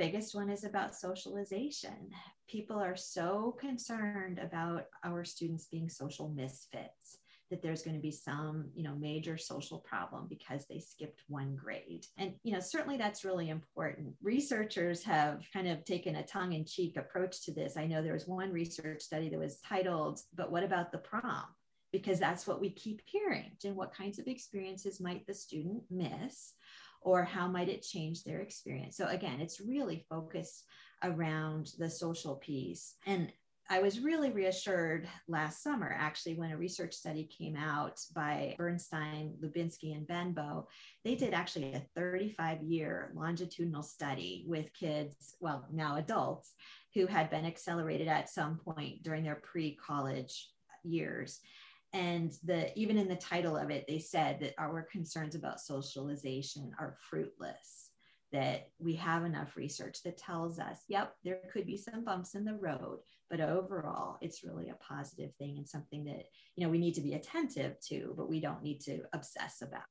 biggest one is about socialization. People are so concerned about our students being social misfits that there's going to be some you know major social problem because they skipped one grade. And you know certainly that's really important. Researchers have kind of taken a tongue-in-cheek approach to this. I know there was one research study that was titled but what about the prom? Because that's what we keep hearing. And what kinds of experiences might the student miss or how might it change their experience so again it's really focused around the social piece and I was really reassured last summer, actually, when a research study came out by Bernstein, Lubinski, and Benbow. They did actually a 35 year longitudinal study with kids, well, now adults, who had been accelerated at some point during their pre college years. And the even in the title of it, they said that our concerns about socialization are fruitless that we have enough research that tells us, yep, there could be some bumps in the road, but overall, it's really a positive thing and something that, you know, we need to be attentive to, but we don't need to obsess about.